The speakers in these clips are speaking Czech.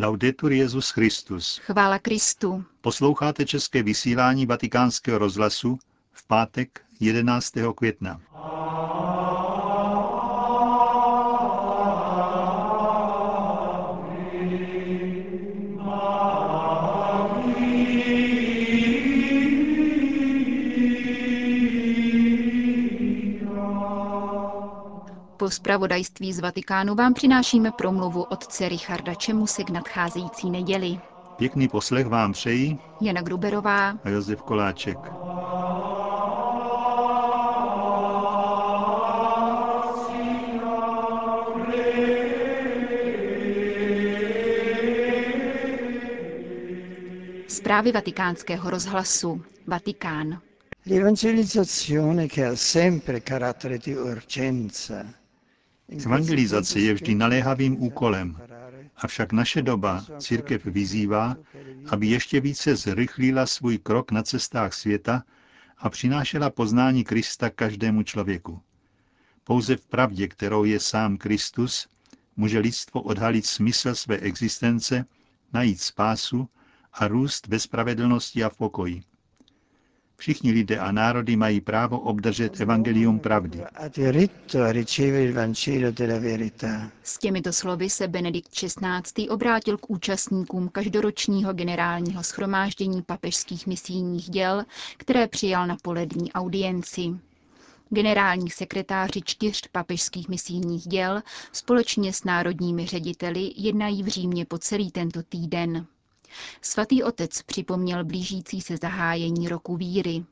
Laudetur Jezus Christus. Chvála Kristu. Posloucháte české vysílání Vatikánského rozhlasu v pátek 11. května. Po zpravodajství z Vatikánu vám přinášíme promluvu otce Richarda Čemuse k nadcházející neděli. Pěkný poslech vám přejí Jana Gruberová a Josef Koláček. Zprávy vatikánského rozhlasu. Vatikán. L'evangelizzazione che ha sempre carattere di urgenza. Evangelizace je vždy naléhavým úkolem, avšak naše doba církev vyzývá, aby ještě více zrychlila svůj krok na cestách světa a přinášela poznání Krista každému člověku. Pouze v pravdě, kterou je sám Kristus, může lidstvo odhalit smysl své existence, najít spásu a růst ve spravedlnosti a v pokoji. Všichni lidé a národy mají právo obdržet evangelium pravdy. S těmito slovy se Benedikt XVI. obrátil k účastníkům každoročního generálního schromáždění papežských misijních děl, které přijal na polední audienci. Generální sekretáři čtyř papežských misijních děl společně s národními řediteli jednají v Římě po celý tento týden. Svatý otec připomněl blížící se zahájení roku víry.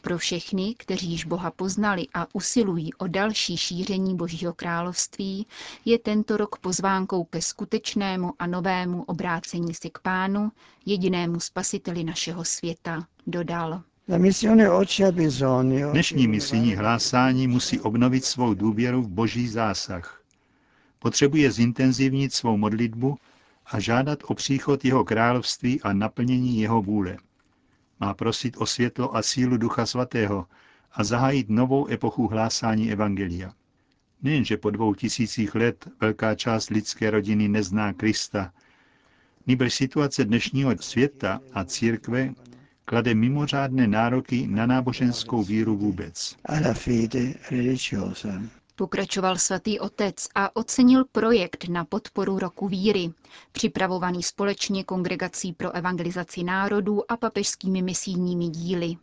Pro všechny, kteří již Boha poznali a usilují o další šíření Božího království, je tento rok pozvánkou ke skutečnému a novému obrácení se k Pánu, jedinému spasiteli našeho světa, dodal. Dnešní misijní hlásání musí obnovit svou důvěru v boží zásah. Potřebuje zintenzivnit svou modlitbu a žádat o příchod jeho království a naplnění jeho vůle. Má prosit o světlo a sílu Ducha Svatého a zahájit novou epochu hlásání Evangelia. Nejenže po dvou tisících let velká část lidské rodiny nezná Krista, nýbrž situace dnešního světa a církve klade mimořádné nároky na náboženskou víru vůbec. Pokračoval svatý otec a ocenil projekt na podporu roku víry, připravovaný společně Kongregací pro evangelizaci národů a papežskými misijními díly.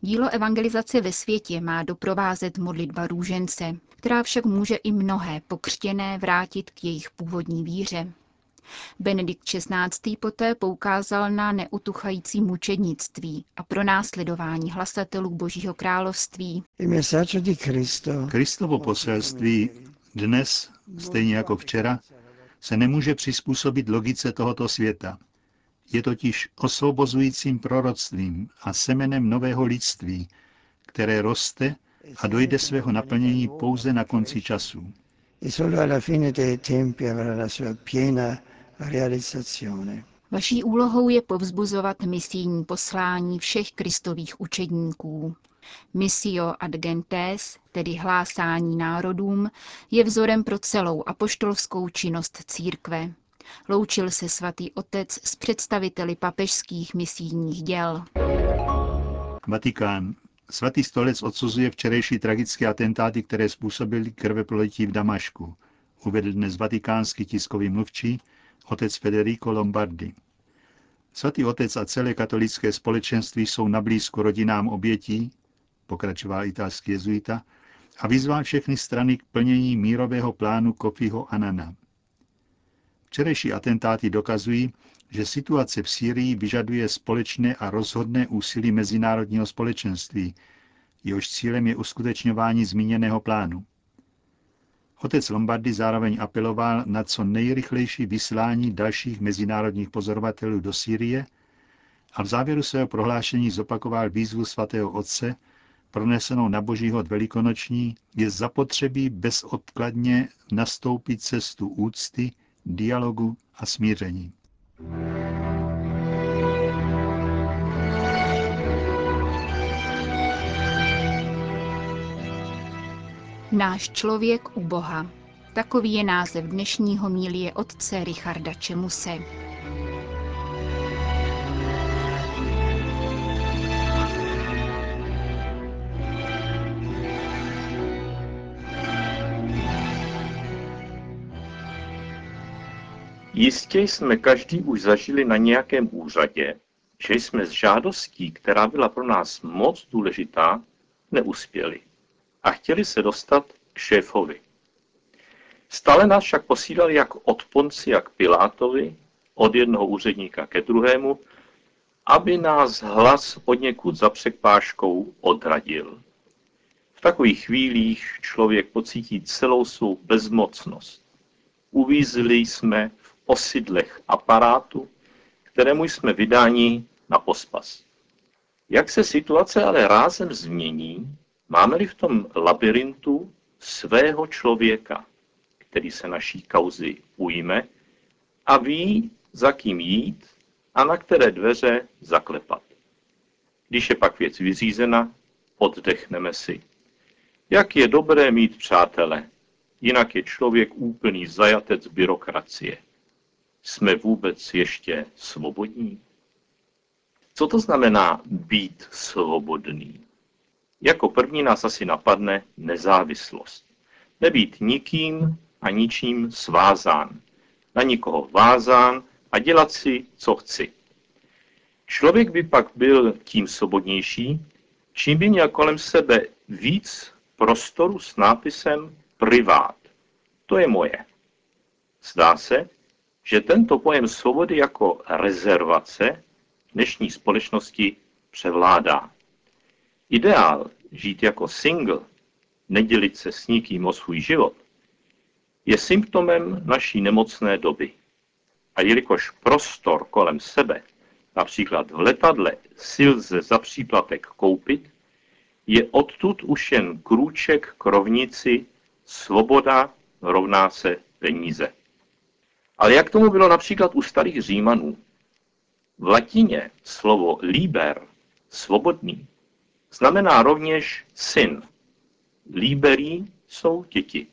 Dílo evangelizace ve světě má doprovázet modlitba růžence, která však může i mnohé pokřtěné vrátit k jejich původní víře. Benedikt XVI. poté poukázal na neutuchající mučednictví a pronásledování hlasatelů Božího království. Kristovo poselství dnes, stejně jako včera, se nemůže přizpůsobit logice tohoto světa. Je totiž osvobozujícím proroctvím a semenem nového lidství, které roste a dojde svého naplnění pouze na konci času. Vaší úlohou je povzbuzovat misijní poslání všech kristových učedníků. Missio ad gentes, tedy hlásání národům, je vzorem pro celou apoštolskou činnost církve. Loučil se svatý otec s představiteli papežských misijních děl. Vatikán. Svatý stolec odsuzuje včerejší tragické atentáty, které způsobily krveprolití v Damašku. Uvedl dnes vatikánský tiskový mluvčí otec Federico Lombardi. Svatý otec a celé katolické společenství jsou na blízku rodinám obětí, pokračoval italský jezuita, a vyzval všechny strany k plnění mírového plánu Kofiho Anana. Včerejší atentáty dokazují, že situace v Sýrii vyžaduje společné a rozhodné úsilí mezinárodního společenství, jehož cílem je uskutečňování zmíněného plánu. Otec Lombardy zároveň apeloval na co nejrychlejší vyslání dalších mezinárodních pozorovatelů do Sýrie a v závěru svého prohlášení zopakoval výzvu svatého otce, pronesenou na božího velikonoční, je zapotřebí bezodkladně nastoupit cestu úcty, dialogu a smíření. Náš člověk u Boha. Takový je název dnešního mílie otce Richarda Čemuse. Jistě jsme každý už zažili na nějakém úřadě, že jsme s žádostí, která byla pro nás moc důležitá, neuspěli a chtěli se dostat k šéfovi. Stále nás však posílali jak od Ponci, jak Pilátovi, od jednoho úředníka ke druhému, aby nás hlas od někud za překpáškou odradil. V takových chvílích člověk pocítí celou svou bezmocnost. Uvízli jsme v osidlech aparátu, kterému jsme vydáni na pospas. Jak se situace ale rázem změní, máme-li v tom labirintu svého člověka, který se naší kauzy ujme a ví, za kým jít a na které dveře zaklepat. Když je pak věc vyřízena, oddechneme si. Jak je dobré mít přátele, jinak je člověk úplný zajatec byrokracie. Jsme vůbec ještě svobodní? Co to znamená být svobodný? Jako první nás asi napadne nezávislost. Nebýt nikým a ničím svázán. Na nikoho vázán a dělat si, co chci. Člověk by pak byl tím svobodnější, čím by měl kolem sebe víc prostoru s nápisem privát. To je moje. Zdá se, že tento pojem svobody jako rezervace dnešní společnosti převládá. Ideál žít jako single, nedělit se s nikým o svůj život, je symptomem naší nemocné doby. A jelikož prostor kolem sebe, například v letadle, si lze za příplatek koupit, je odtud už jen krůček k rovnici svoboda rovná se peníze. Ale jak tomu bylo například u starých Římanů? V latině slovo liber, svobodný, znamená rovněž syn. Liberí jsou děti.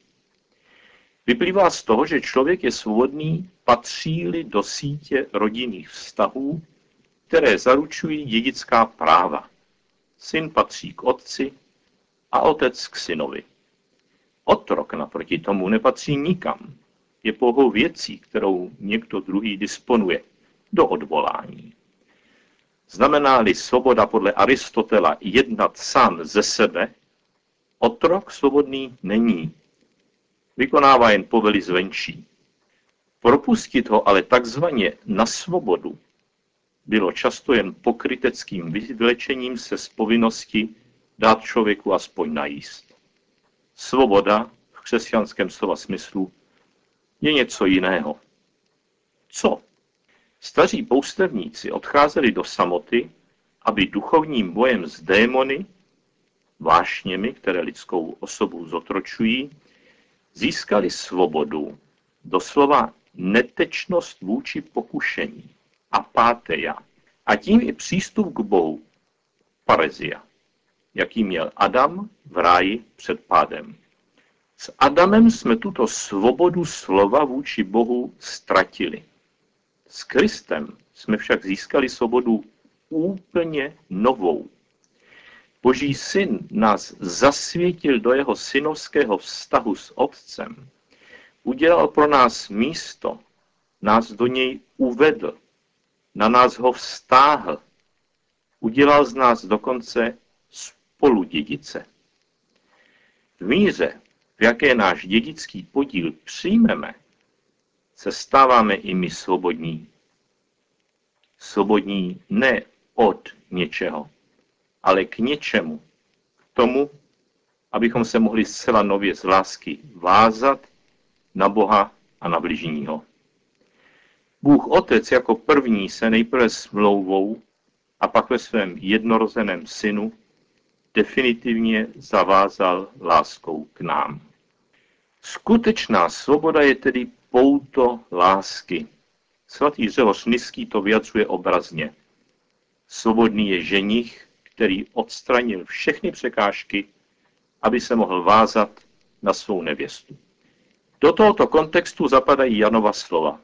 Vyplývá z toho, že člověk je svobodný, patří-li do sítě rodinných vztahů, které zaručují dědická práva. Syn patří k otci a otec k synovi. Otrok naproti tomu nepatří nikam. Je pouhou věcí, kterou někdo druhý disponuje do odvolání. Znamená-li svoboda podle Aristotela jednat sám ze sebe, otrok svobodný není. Vykonává jen povely zvenčí. Propustit ho ale takzvaně na svobodu bylo často jen pokryteckým vyvlečením se z povinnosti dát člověku aspoň najíst. Svoboda v křesťanském slova smyslu je něco jiného. Co? Staří poustevníci odcházeli do samoty, aby duchovním bojem s démony, vášněmi, které lidskou osobu zotročují, získali svobodu, doslova netečnost vůči pokušení, apáteja, a tím i přístup k Bohu, parezia, jaký měl Adam v ráji před pádem. S Adamem jsme tuto svobodu slova vůči Bohu ztratili. S Kristem jsme však získali svobodu úplně novou. Boží syn nás zasvětil do jeho synovského vztahu s Otcem. Udělal pro nás místo, nás do něj uvedl, na nás ho vztáhl. Udělal z nás dokonce spoludědice. V míře, v jaké náš dědický podíl přijmeme, se stáváme i my svobodní. Svobodní ne od něčeho, ale k něčemu. K tomu, abychom se mohli zcela nově z lásky vázat na Boha a na bližního. Bůh Otec jako první se nejprve smlouvou a pak ve svém jednorozeném synu definitivně zavázal láskou k nám. Skutečná svoboda je tedy pouto lásky. Svatý Řehoř Niský to vyjadřuje obrazně. Svobodný je ženich, který odstranil všechny překážky, aby se mohl vázat na svou nevěstu. Do tohoto kontextu zapadají Janova slova.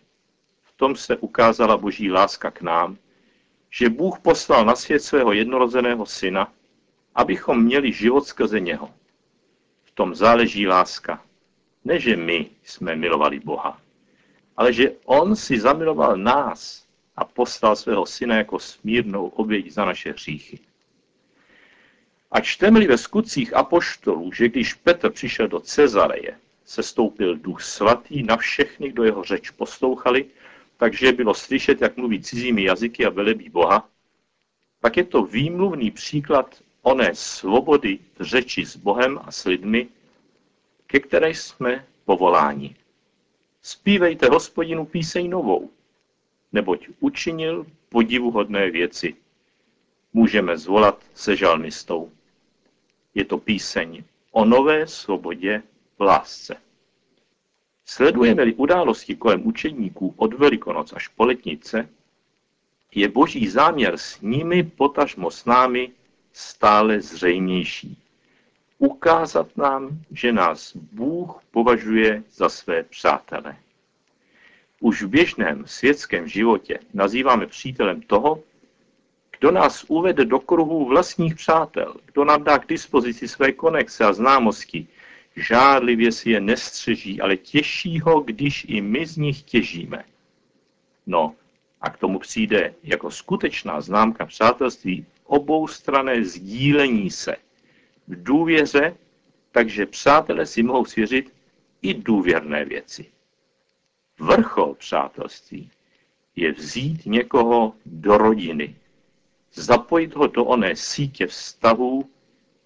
V tom se ukázala boží láska k nám, že Bůh poslal na svět svého jednorozeného syna, abychom měli život skrze něho. V tom záleží láska. Ne, že my jsme milovali Boha, ale že On si zamiloval nás a poslal svého syna jako smírnou oběť za naše hříchy. A čteme-li ve skutcích apoštolů, že když Petr přišel do Cezareje, se stoupil duch svatý na všechny, kdo jeho řeč poslouchali, takže bylo slyšet, jak mluví cizími jazyky a velebí Boha, pak je to výmluvný příklad oné svobody řeči s Bohem a s lidmi, ke které jsme povoláni. Spívejte hospodinu píseň novou, neboť učinil podivuhodné věci. Můžeme zvolat se žalmistou. Je to píseň o nové svobodě v lásce. Sledujeme-li události kolem učeníků od Velikonoc až po letnice, je boží záměr s nimi, potažmo s námi, stále zřejmější. Ukázat nám, že nás Bůh považuje za své přátele. Už v běžném světském životě nazýváme přítelem toho, kdo nás uvede do kruhu vlastních přátel, kdo nám dá k dispozici své konexe a známosti, žádlivě si je nestřeží, ale těší ho, když i my z nich těžíme. No, a k tomu přijde jako skutečná známka přátelství oboustrané sdílení se v důvěře, takže přátelé si mohou svěřit i důvěrné věci. Vrchol přátelství je vzít někoho do rodiny, zapojit ho do oné sítě vztahů,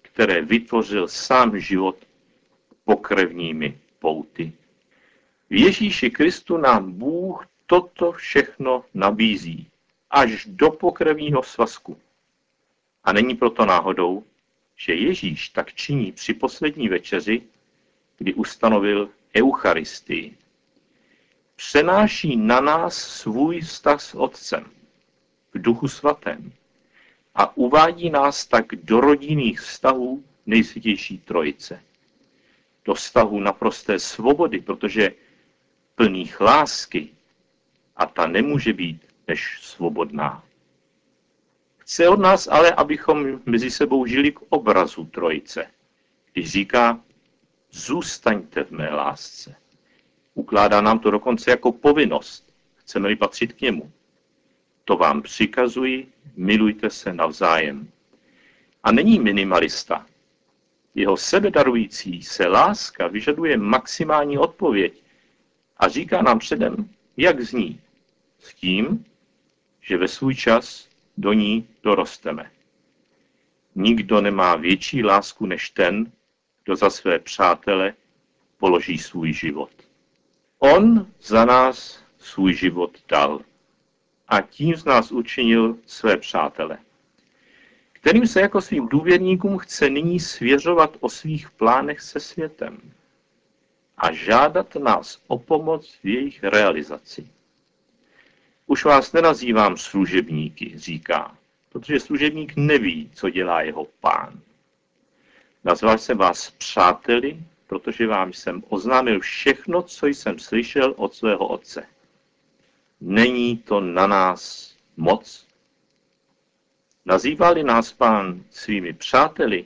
které vytvořil sám život pokrevními pouty. V Ježíši Kristu nám Bůh toto všechno nabízí až do pokrevního svazku. A není proto náhodou, že Ježíš tak činí při poslední večeři, kdy ustanovil Eucharistii. Přenáší na nás svůj vztah s Otcem v duchu svatém a uvádí nás tak do rodinných vztahů nejsvětější trojice. Do vztahu naprosté svobody, protože plných lásky a ta nemůže být než svobodná. Chce od nás ale, abychom mezi sebou žili k obrazu trojice. Když říká, zůstaňte v mé lásce. Ukládá nám to dokonce jako povinnost. Chceme-li patřit k němu. To vám přikazuji, milujte se navzájem. A není minimalista. Jeho sebedarující se láska vyžaduje maximální odpověď a říká nám předem, jak zní. S tím, že ve svůj čas do ní dorosteme. Nikdo nemá větší lásku než ten, kdo za své přátele položí svůj život. On za nás svůj život dal a tím z nás učinil své přátele, kterým se jako svým důvěrníkům chce nyní svěřovat o svých plánech se světem a žádat nás o pomoc v jejich realizaci. Už vás nenazývám služebníky, říká, protože služebník neví, co dělá jeho pán. Nazval jsem vás přáteli, protože vám jsem oznámil všechno, co jsem slyšel od svého otce. Není to na nás moc? Nazývali nás pán svými přáteli,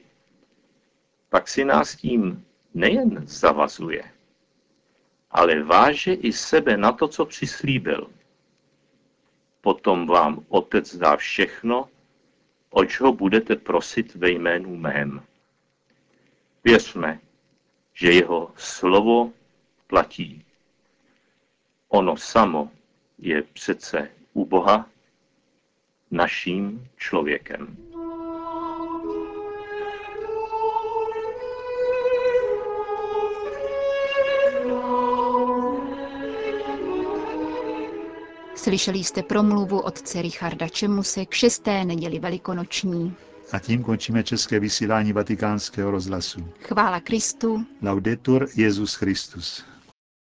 pak si nás tím nejen zavazuje, ale váže i sebe na to, co přislíbil – potom vám Otec dá všechno, oč ho budete prosit ve jménu mém. Věřme, že jeho slovo platí. Ono samo je přece u Boha naším člověkem. Slyšeli jste promluvu otce Richarda Čemuse k šesté neděli velikonoční. A tím končíme české vysílání vatikánského rozhlasu. Chvála Kristu. Laudetur Jezus Christus.